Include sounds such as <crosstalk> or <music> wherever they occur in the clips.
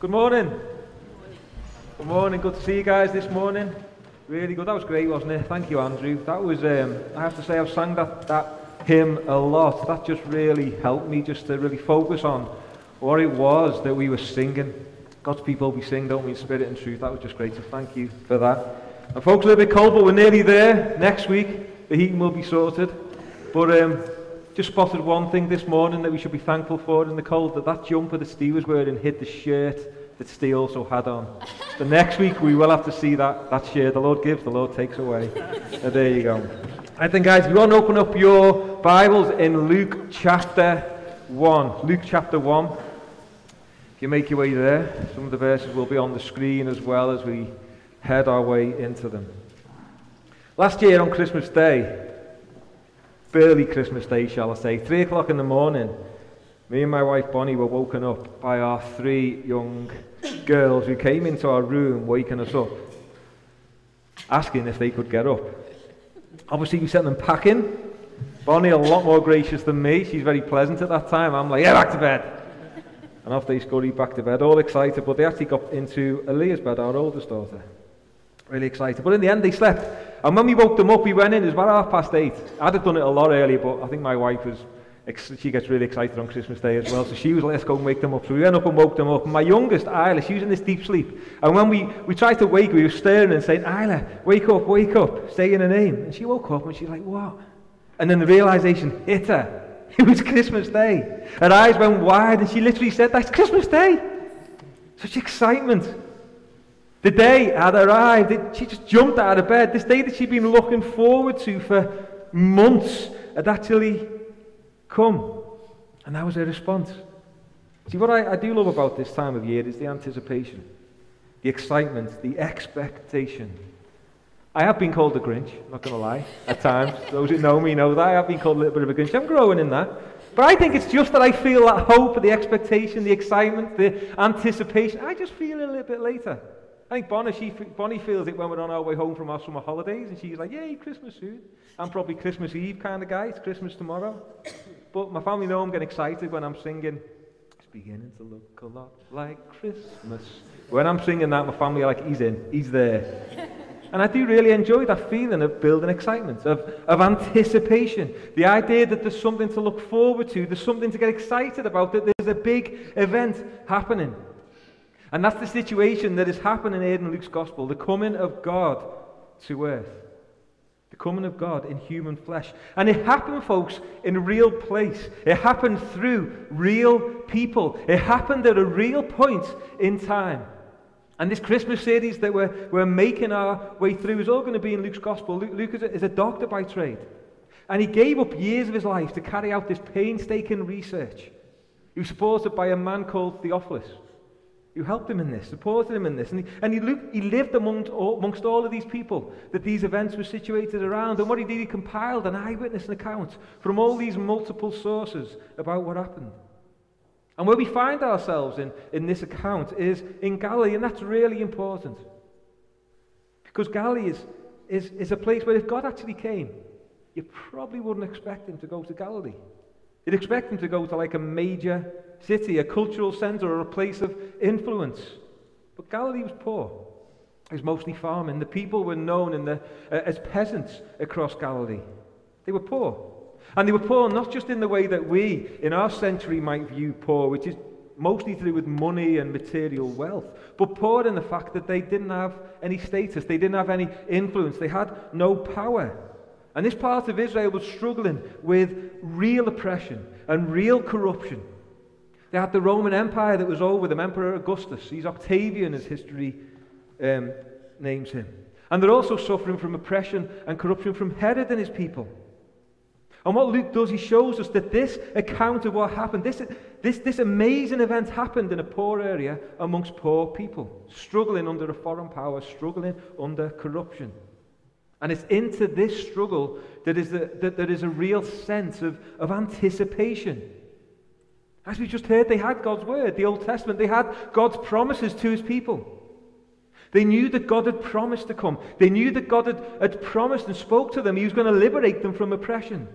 Good morning. Good morning. Good to see you guys this morning. Really good. That was great, wasn't it? Thank you, Andrew. That was, um, I have to say, I've sang that, that hymn a lot. That just really helped me just to really focus on what it was that we were singing. God's people, we sing, don't we, spirit and truth. That was just great. So thank you for that. And folks, a little bit cold, but we're nearly there. Next week, the heating will be sorted. But um, just spotted one thing this morning that we should be thankful for in the cold, that that jumper that Steve was wearing hid the shirt that Steve also had on. So next week we will have to see that, that shirt. The Lord gives, the Lord takes away. And there you go. I think, guys, if you want to open up your Bibles in Luke chapter 1. Luke chapter 1. If you make your way there, some of the verses will be on the screen as well as we head our way into them. Last year on Christmas Day, early Christmas Day, shall I say, three o'clock in the morning, me and my wife Bonnie were woken up by our three young girls who came into our room waking us up, asking if they could get up. Obviously, we sent them packing. Bonnie, a lot more gracious than me. She's very pleasant at that time. I'm like, yeah, back to bed. And off they scurried back to bed, all excited, but they actually got into Aaliyah's bed, our oldest daughter. Really excited. But in the end, they slept. And when we woke them up, we went in, it was about half past eight. I'd have done it a lot earlier, but I think my wife was, she gets really excited on Christmas Day as well. So she was let's go and wake them up. So we went up and woke them up. And my youngest, Isla, she was in this deep sleep. And when we, we tried to wake her, we were staring and saying, Isla, wake up, wake up, saying her name. And she woke up and she's like, what? And then the realization hit her. <laughs> It was Christmas Day. Her eyes went wide and she literally said, that's Christmas Day. Such excitement. The day had arrived. She just jumped out of bed. This day that she'd been looking forward to for months had actually come. And that was her response. See, what I, I do love about this time of year is the anticipation, the excitement, the expectation. I have been called a Grinch, not going to lie, at times. <laughs> Those who know me know that. I have been called a little bit of a Grinch. I'm growing in that. But I think it's just that I feel that hope, the expectation, the excitement, the anticipation. I just feel it a little bit later. I think Bonnie, she, Bonnie feels it when we're on our way home from our summer holidays, and she's like, yay, Christmas soon. I'm probably Christmas Eve kind of guy. It's Christmas tomorrow. But my family know I'm getting excited when I'm singing, it's beginning to look a lot like Christmas. When I'm singing that, my family are like, he's in, he's there. <laughs> And I do really enjoy that feeling of building excitement, of, of anticipation. The idea that there's something to look forward to, there's something to get excited about, that there's a big event happening. And that's the situation that is happening here in Luke's gospel the coming of God to earth. The coming of God in human flesh. And it happened, folks, in a real place. It happened through real people. It happened at a real point in time. And this Christmas series that we're, we're making our way through is all going to be in Luke's gospel. Luke, Luke is, a, is a doctor by trade. And he gave up years of his life to carry out this painstaking research. He was supported by a man called Theophilus who helped him in this, supported him in this. And he, and he, looked, he lived amongst all, amongst all of these people that these events were situated around. And what he did, he compiled an eyewitness account from all these multiple sources about what happened. And where we find ourselves in, in this account is in Galilee, and that's really important. Because Galilee is, is, is a place where if God actually came, you probably wouldn't expect him to go to Galilee. You'd expect him to go to like a major city, a cultural center, or a place of influence. But Galilee was poor. It was mostly farming. The people were known the, uh, as peasants across Galilee. They were poor. And they were poor not just in the way that we in our century might view poor, which is mostly to do with money and material wealth, but poor in the fact that they didn't have any status, they didn't have any influence, they had no power. And this part of Israel was struggling with real oppression and real corruption. They had the Roman Empire that was over them, Emperor Augustus. He's Octavian, as history um, names him. And they're also suffering from oppression and corruption from Herod and his people. And what Luke does, he shows us that this account of what happened, this, this, this amazing event happened in a poor area amongst poor people, struggling under a foreign power, struggling under corruption. And it's into this struggle that is, the, that there is a real sense of, of anticipation. As we just heard, they had God's word, the Old Testament. They had God's promises to his people. They knew that God had promised to come. They knew that God had, had promised and spoke to them. He was going to liberate them from oppression.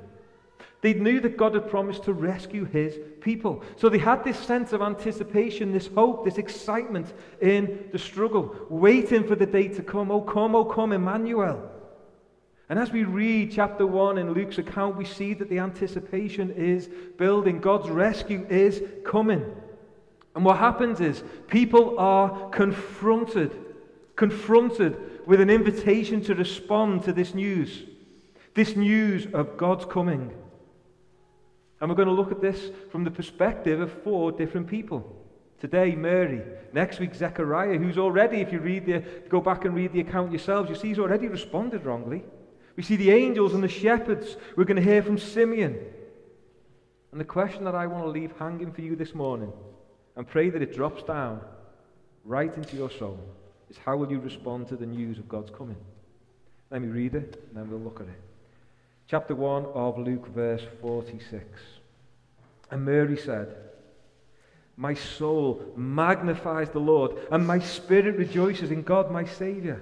They knew that God had promised to rescue his people. So they had this sense of anticipation, this hope, this excitement in the struggle, waiting for the day to come. Oh, come, oh, come, Emmanuel. And as we read chapter 1 in Luke's account, we see that the anticipation is building. God's rescue is coming. And what happens is people are confronted, confronted with an invitation to respond to this news, this news of God's coming. And we're going to look at this from the perspective of four different people. Today, Mary. Next week, Zechariah, who's already, if you read the, go back and read the account yourselves, you see he's already responded wrongly. We see the angels and the shepherds. We're going to hear from Simeon. And the question that I want to leave hanging for you this morning, and pray that it drops down right into your soul, is how will you respond to the news of God's coming? Let me read it, and then we'll look at it. Chapter 1 of Luke, verse 46. And Mary said, My soul magnifies the Lord, and my spirit rejoices in God my Saviour.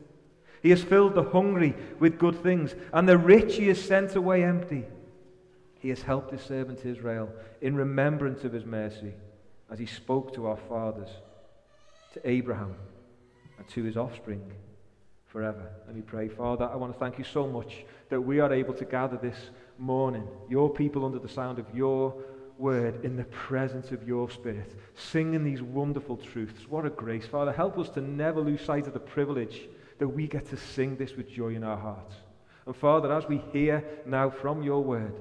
He has filled the hungry with good things, and the rich he has sent away empty. He has helped his servant Israel in remembrance of his mercy, as he spoke to our fathers, to Abraham, and to his offspring forever. Let me pray. Father, I want to thank you so much that we are able to gather this morning, your people under the sound of your word in the presence of your spirit, singing these wonderful truths. What a grace. Father, help us to never lose sight of the privilege that we get to sing this with joy in our hearts. And Father, as we hear now from your word,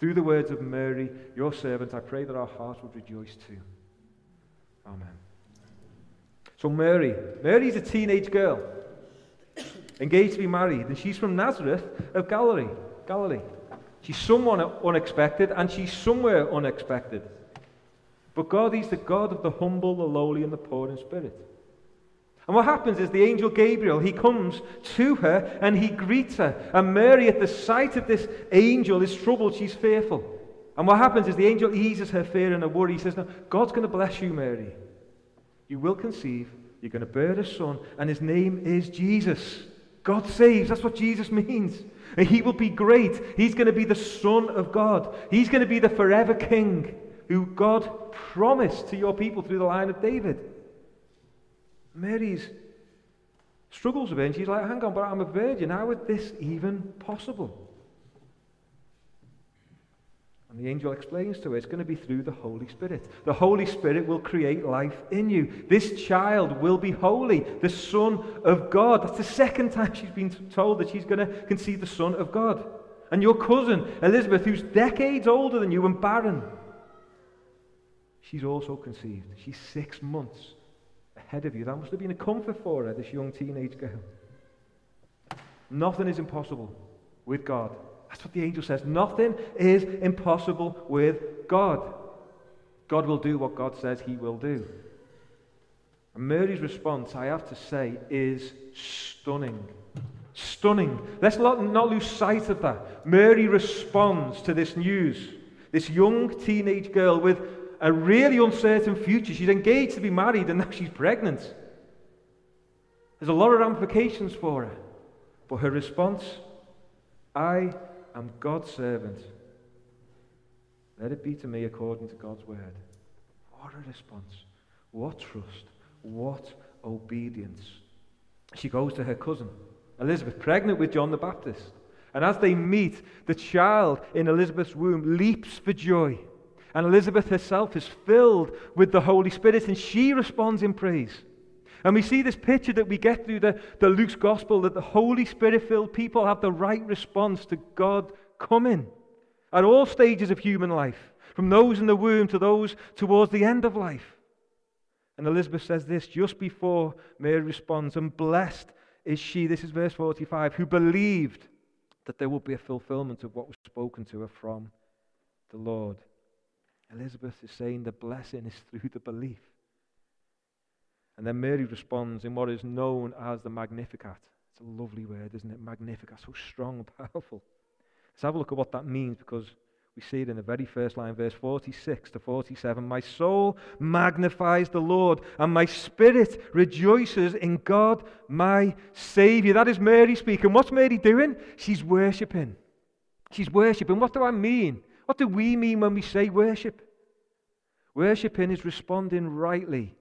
through the words of Mary, your servant, I pray that our hearts would rejoice too. Amen. So, Mary, Mary's a teenage girl, <coughs> engaged to be married, and she's from Nazareth of Galilee. Galilee. She's someone unexpected, and she's somewhere unexpected. But God is the God of the humble, the lowly, and the poor in spirit. And what happens is the angel Gabriel, he comes to her and he greets her. And Mary, at the sight of this angel, is troubled. She's fearful. And what happens is the angel eases her fear and her worry. He says, No, God's going to bless you, Mary. You will conceive. You're going to bear a son, and his name is Jesus. God saves. That's what Jesus <laughs> means. And he will be great. He's going to be the Son of God. He's going to be the forever King who God promised to your people through the line of David. Mary's struggles a bit, and she's like, hang on, but I'm a virgin. How is this even possible? And the angel explains to her it's going to be through the Holy Spirit. The Holy Spirit will create life in you. This child will be holy, the Son of God. That's the second time she's been told that she's going to conceive the Son of God. And your cousin, Elizabeth, who's decades older than you and barren, she's also conceived. She's six months ahead of you. That must have been a comfort for her, this young teenage girl. Nothing is impossible with God. That's what the angel says. Nothing is impossible with God. God will do what God says he will do. And Mary's response, I have to say, is stunning. Stunning. Let's not, not lose sight of that. Mary responds to this news. This young teenage girl with a really uncertain future. She's engaged to be married and now she's pregnant. There's a lot of ramifications for her. But her response, I am God's servant. Let it be to me according to God's word. What a response. What trust. What obedience. She goes to her cousin, Elizabeth, pregnant with John the Baptist. And as they meet, the child in Elizabeth's womb leaps for joy. And Elizabeth herself is filled with the Holy Spirit and she responds in praise. And we see this picture that we get through the, the Luke's gospel that the Holy Spirit filled people have the right response to God coming at all stages of human life, from those in the womb to those towards the end of life. And Elizabeth says this just before Mary responds, and blessed is she, this is verse 45, who believed that there would be a fulfillment of what was spoken to her from the Lord. Elizabeth is saying the blessing is through the belief. And then Mary responds in what is known as the Magnificat. It's a lovely word, isn't it? Magnificat, so strong and powerful. Let's have a look at what that means because we see it in the very first line, verse 46 to 47. My soul magnifies the Lord, and my spirit rejoices in God, my Savior. That is Mary speaking. What's Mary doing? She's worshipping. She's worshipping. What do I mean? What do we mean when we say worship? Worshipping is responding rightly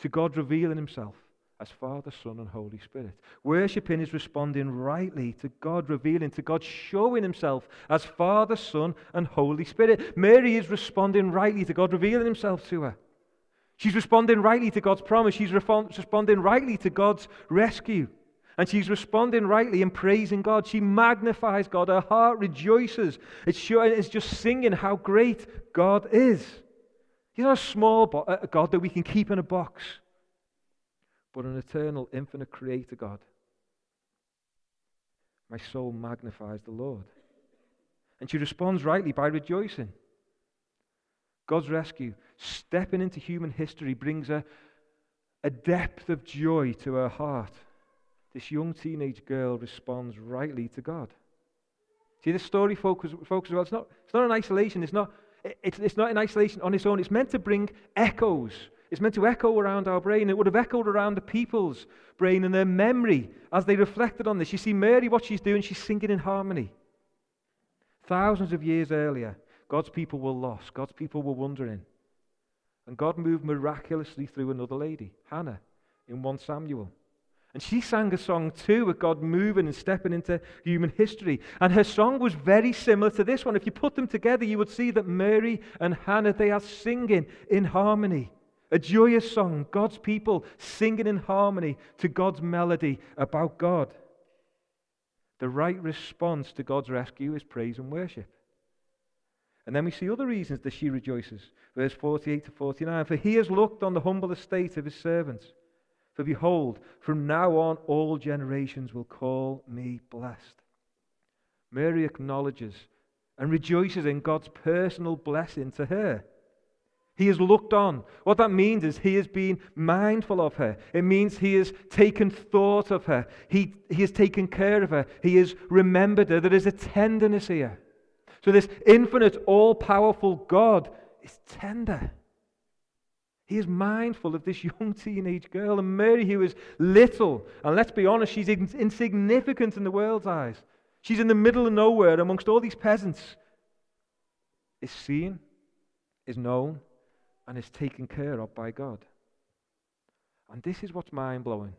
to God revealing Himself as Father, Son, and Holy Spirit. Worshipping is responding rightly to God revealing, to God showing Himself as Father, Son, and Holy Spirit. Mary is responding rightly to God revealing Himself to her. She's responding rightly to God's promise. She's responding rightly to God's rescue. And she's responding rightly and praising God. She magnifies God. Her heart rejoices. It's, just singing how great God is. He's not a small uh, God that we can keep in a box but an eternal, infinite creator God. My soul magnifies the Lord. And she responds rightly by rejoicing. God's rescue, stepping into human history, brings a, a depth of joy to her heart. This young teenage girl responds rightly to God. See, this story focuses, focuses well, it's not, it's not in isolation. It's not, it's, it's not in isolation on its own. It's meant to bring echoes it's meant to echo around our brain. It would have echoed around the people's brain and their memory as they reflected on this. You see, Mary, what she's doing, she's singing in harmony. Thousands of years earlier, God's people were lost, God's people were wandering. And God moved miraculously through another lady, Hannah, in 1 Samuel. And she sang a song too with God moving and stepping into human history. And her song was very similar to this one. If you put them together, you would see that Mary and Hannah, they are singing in harmony. A joyous song, God's people singing in harmony to God's melody about God. The right response to God's rescue is praise and worship. And then we see other reasons that she rejoices. Verse 48 to 49 For he has looked on the humble estate of his servants. For behold, from now on all generations will call me blessed. Mary acknowledges and rejoices in God's personal blessing to her. He has looked on. What that means is he has been mindful of her. It means he has taken thought of her. He, he has taken care of her. He has remembered her. There is a tenderness here. So, this infinite, all powerful God is tender. He is mindful of this <laughs> young teenage girl. And Mary, who is little, and let's be honest, she's insignificant in the world's eyes. She's in the middle of nowhere amongst all these peasants. Is seen, is known, and is taken care of by God. And this is what's mind blowing.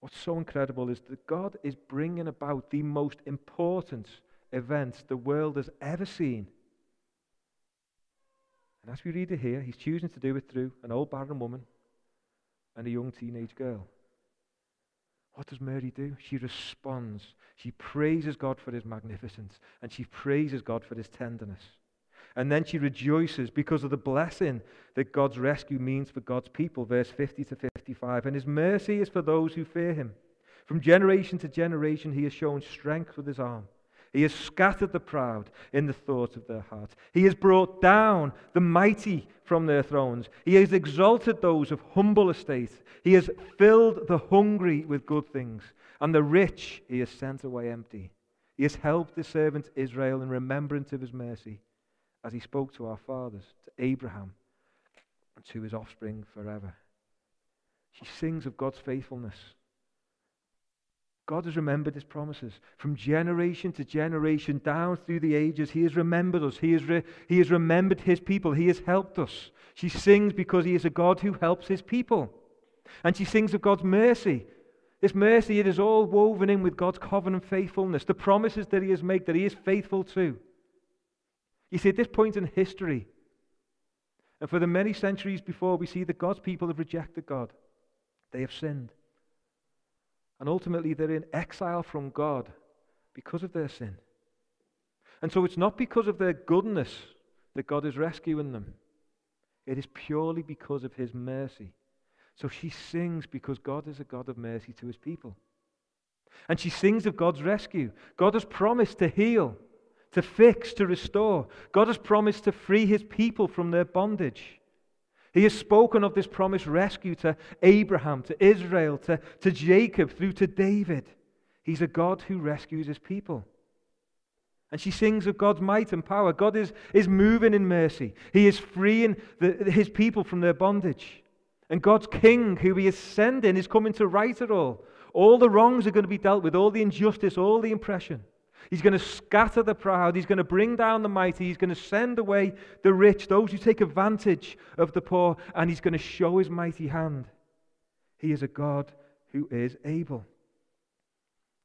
What's so incredible is that God is bringing about the most important events the world has ever seen. And as we read it here, he's choosing to do it through an old barren woman and a young teenage girl. What does Mary do? She responds. She praises God for his magnificence and she praises God for his tenderness. And then she rejoices because of the blessing that God's rescue means for God's people, verse 50 to 55. And his mercy is for those who fear him. From generation to generation, he has shown strength with his arm. He has scattered the proud in the thoughts of their hearts. He has brought down the mighty from their thrones. He has exalted those of humble estate. He has filled the hungry with good things, and the rich he has sent away empty. He has helped his servant Israel in remembrance of his mercy as he spoke to our fathers, to Abraham, and to his offspring forever. She sings of God's faithfulness. God has remembered his promises. From generation to generation, down through the ages, he has remembered us. He has, re- he has remembered his people. He has helped us. She sings because he is a God who helps his people. And she sings of God's mercy. This mercy, it is all woven in with God's covenant faithfulness, the promises that he has made, that he is faithful to. You see, at this point in history, and for the many centuries before, we see that God's people have rejected God. They have sinned. And ultimately, they're in exile from God because of their sin. And so it's not because of their goodness that God is rescuing them, it is purely because of his mercy. So she sings because God is a God of mercy to his people. And she sings of God's rescue. God has promised to heal to fix, to restore. God has promised to free his people from their bondage. He has spoken of this promised rescue to Abraham, to Israel, to, to Jacob, through to David. He's a God who rescues his people. And she sings of God's might and power. God is, is moving in mercy. He is freeing the, his people from their bondage. And God's king, who he is sending, is coming to right it all. All the wrongs are going to be dealt with, all the injustice, all the oppression. He's going to scatter the proud. He's going to bring down the mighty. He's going to send away the rich, those who take advantage of the poor, and he's going to show his mighty hand. He is a God who is able.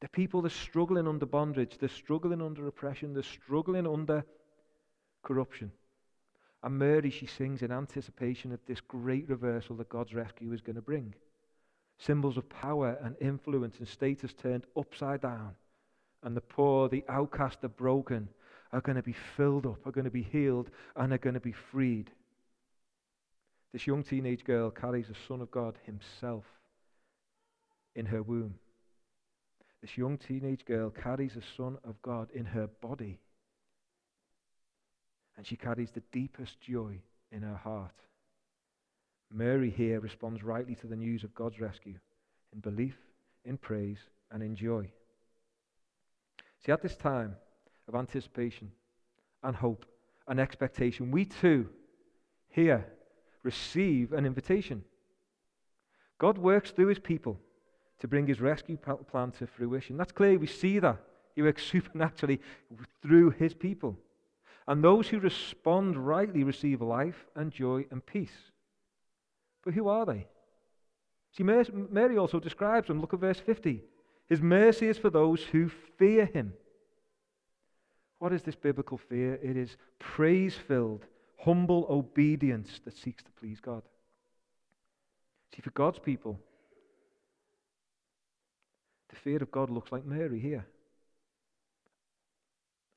The people are struggling under bondage, they're struggling under oppression, they're struggling under corruption. And Mary, she sings in anticipation of this great reversal that God's rescue is going to bring. Symbols of power and influence and status turned upside down. And the poor, the outcast, the broken are going to be filled up, are going to be healed, and are going to be freed. This young teenage girl carries the Son of God himself in her womb. This young teenage girl carries the Son of God in her body. And she carries the deepest joy in her heart. Mary here responds rightly to the news of God's rescue in belief, in praise, and in joy. See, at this time of anticipation and hope and expectation, we too here receive an invitation. God works through his people to bring his rescue plan to fruition. That's clear. We see that. He works <laughs> supernaturally through his people. And those who respond rightly receive life and joy and peace. But who are they? See, Mary also describes them. Look at verse 50. His mercy is for those who fear him. What is this biblical fear? It is praise filled, humble obedience that seeks to please God. See, for God's people, the fear of God looks like Mary here.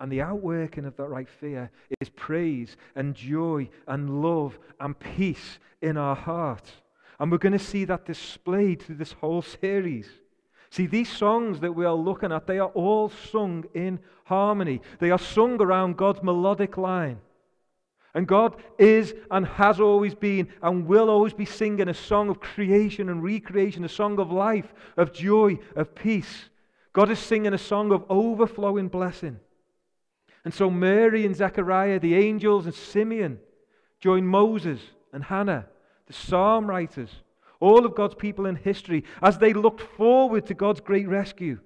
And the outworking of that right fear is praise and joy and love and peace in our heart. And we're going to see that displayed through this whole series. See, these songs that we are looking at, they are all sung in harmony. They are sung around God's melodic line. And God is and has always been and will always be singing a song of creation and recreation, a song of life, of joy, of peace. God is singing a song of overflowing blessing. And so Mary and Zechariah, the angels and Simeon, join Moses and Hannah, the psalm writers, all of God's people in history, as they looked forward to God's great rescue,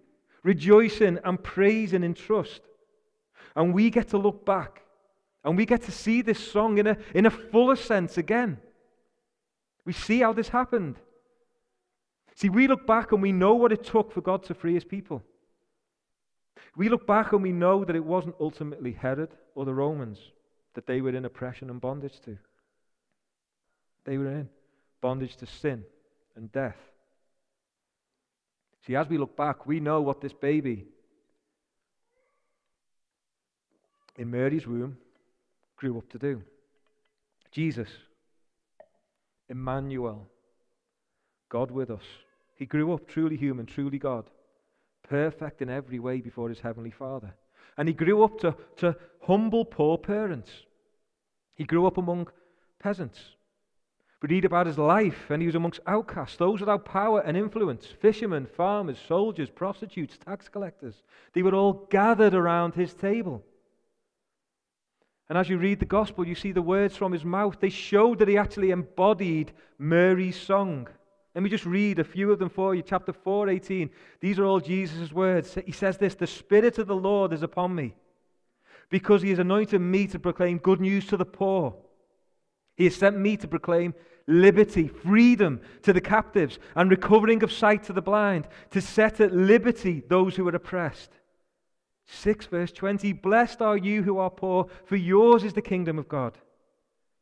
rejoicing and praising in trust. And we get to look back and we get to see this song in a, in a fuller sense again. We see how this happened. See, we look back and we know what it took for God to free his people. We look back and we know that it wasn't ultimately Herod or the Romans that they were in oppression and bondage to. They were in bondage to sin and death. See, as we look back, we know what this baby in Mary's womb grew up to do. Jesus, Emmanuel, God with us. He grew up truly human, truly God, perfect in every way before his heavenly Father. And he grew up to, to humble, poor parents. He grew up among peasants. We read about his life, and he was amongst outcasts, those without power and influence fishermen, farmers, soldiers, prostitutes, tax collectors. They were all gathered around his table. And as you read the gospel, you see the words from his mouth. They show that he actually embodied Mary's song. Let me just read a few of them for you. Chapter 4, 18. These are all Jesus' words. He says this The Spirit of the Lord is upon me, because he has anointed me to proclaim good news to the poor. He has sent me to proclaim liberty, freedom to the captives, and recovering of sight to the blind, to set at liberty those who are oppressed 6 verse 20 Blessed are you who are poor, for yours is the kingdom of God.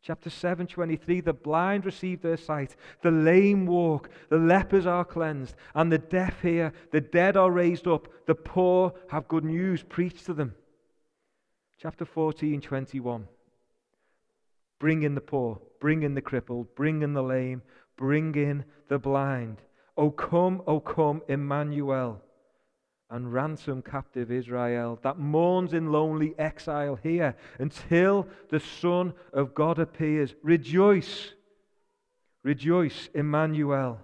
Chapter 7, 23 The blind receive their sight, the lame walk, the lepers are cleansed, and the deaf hear, the dead are raised up, the poor have good news preached to them. Chapter 14, 21 Bring in the poor, bring in the crippled, bring in the lame, bring in the blind. O come, O come, Emmanuel. and ransom captive Israel that mourns in lonely exile here until the Son of God appears. Rejoice, rejoice, Emmanuel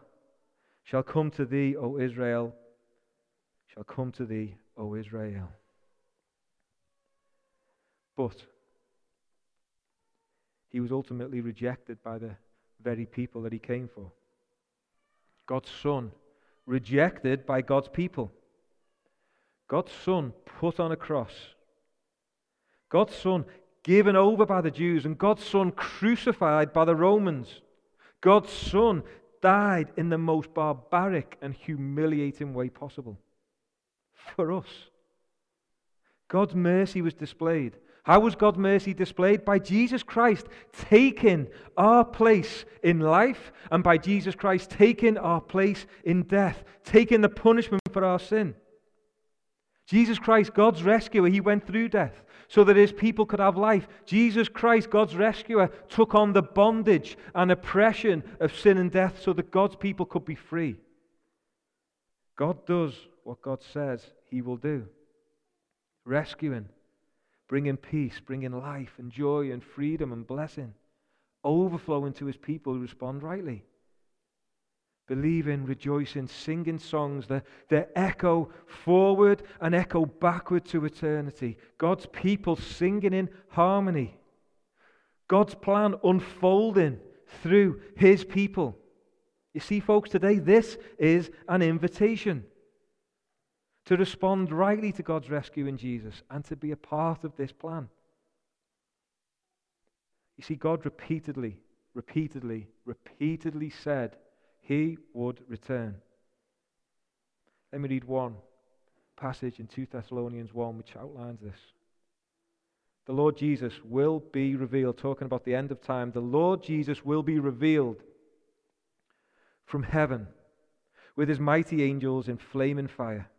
shall come to thee, O Israel, shall come to thee, O Israel. But he was ultimately rejected by the very people that he came for. God's Son, rejected by God's people. God's Son put on a cross. God's Son given over by the Jews, and God's Son crucified by the Romans. God's Son died in the most barbaric and humiliating way possible for us. God's mercy was displayed how was God's mercy displayed? By Jesus Christ taking our place in life and by Jesus Christ taking our place in death, taking the punishment for our sin. Jesus Christ, God's rescuer, he went through death so that his people could have life. Jesus Christ, God's rescuer, took on the bondage and oppression of sin and death so that God's people could be free. God does what God says he will do rescuing bringing peace, bringing life and joy and freedom and blessing, overflowing to his people who respond rightly. Believing, rejoicing, singing songs that, that echo forward and echo backward to eternity. God's people singing in harmony. God's plan unfolding through his people. You see, folks, today this is an invitation to respond rightly to God's rescue in Jesus and to be a part of this plan. You see, God repeatedly, repeatedly, repeatedly said he would return. Let me read one passage in 2 Thessalonians 1 which outlines this. The Lord Jesus will be revealed, talking about the end of time. The Lord Jesus will be revealed from heaven with his mighty angels in flaming fire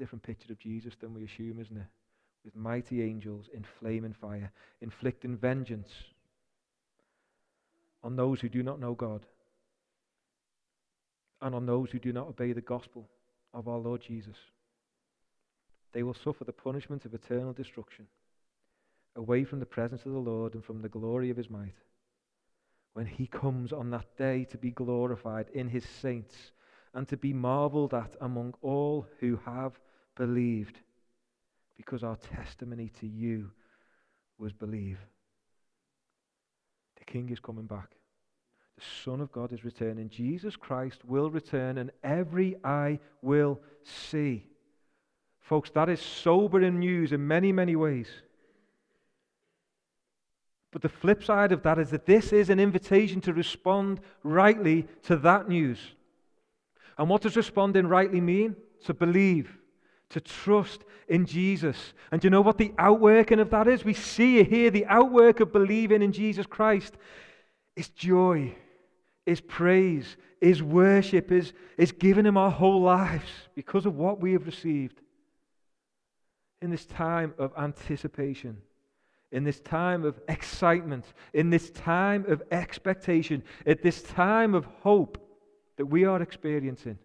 different picture of Jesus than we assume, isn't it? With mighty angels in flaming fire, inflicting vengeance on those who do not know God and on those who do not obey the gospel of our Lord Jesus. They will suffer the punishment of eternal destruction, away from the presence of the Lord and from the glory of his might. When he comes on that day to be glorified in his saints and to be marveled at among all who have believed because our testimony to you was believe. The King is coming back. The Son of God is returning. Jesus Christ will return, and every eye will see. Folks, that is sobering news in many, many ways. But the flip side of that is that this is an invitation to respond rightly to that news. And what does responding rightly mean? To believe to trust in Jesus. And you know what the outworking of that is? We see here the outwork of believing in Jesus Christ is joy, is praise, is worship, is, is giving Him our whole lives because of what we have received. In this time of anticipation, in this time of excitement, in this time of expectation, at this time of hope that we are experiencing.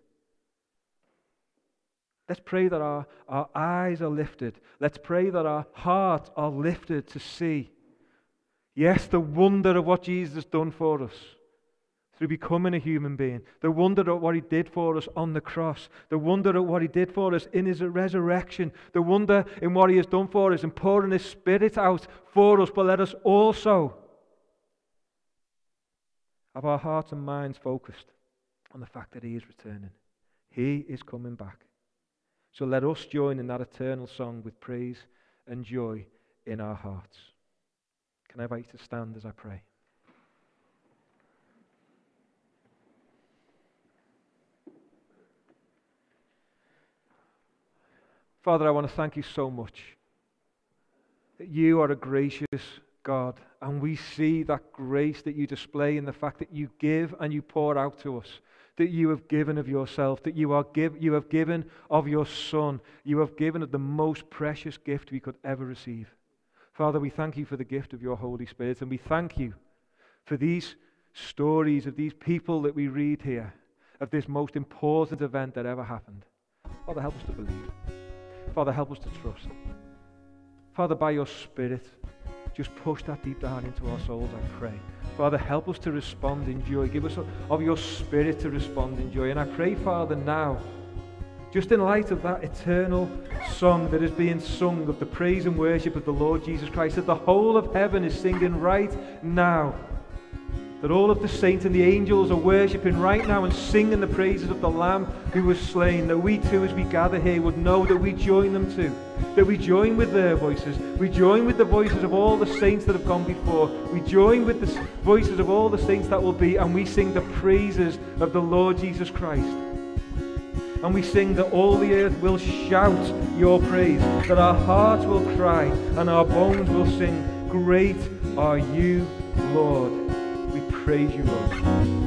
Let's pray that our, our eyes are lifted. Let's pray that our hearts are lifted to see, yes, the wonder of what Jesus has done for us through becoming a human being, the wonder of what he did for us on the cross, the wonder of what he did for us in his resurrection, the wonder in what he has done for us in pouring his spirit out for us. But let us also have our hearts and minds focused on the fact that he is returning. He is coming back. So let us join in that eternal song with praise and joy in our hearts. Can I invite you to stand as I pray? Father, I want to thank you so much that you are a gracious God, and we see that grace that you display in the fact that you give and you pour out to us that you have given of yourself, that you, are give, you have given of your Son. You have given of the most precious gift we could ever receive. Father, we thank you for the gift of your Holy Spirit, and we thank you for these stories of these people that we read here. of this most important event that ever happened. Father, help us to believe. Father, help us to trust. Father, by your Spirit, just push that deep down into our souls, I pray. Father, help us to respond in joy. Give us of your Spirit to respond in joy. And I pray, Father, now, just in light of that eternal song that is being sung of the praise and worship of the Lord Jesus Christ, that the whole of heaven is singing right now that all of the saints and the angels are worshipping right now and singing the praises of the Lamb who was slain, that we too, as we gather here, would know that we join them too. That we join with their voices. We join with the voices of all the saints that have gone before. We join with the voices of all the saints that will be, and we sing the praises of the Lord Jesus Christ. And we sing that all the earth will shout your praise, that our hearts will cry, and our bones will sing, Great are you, Lord praise you, Lord.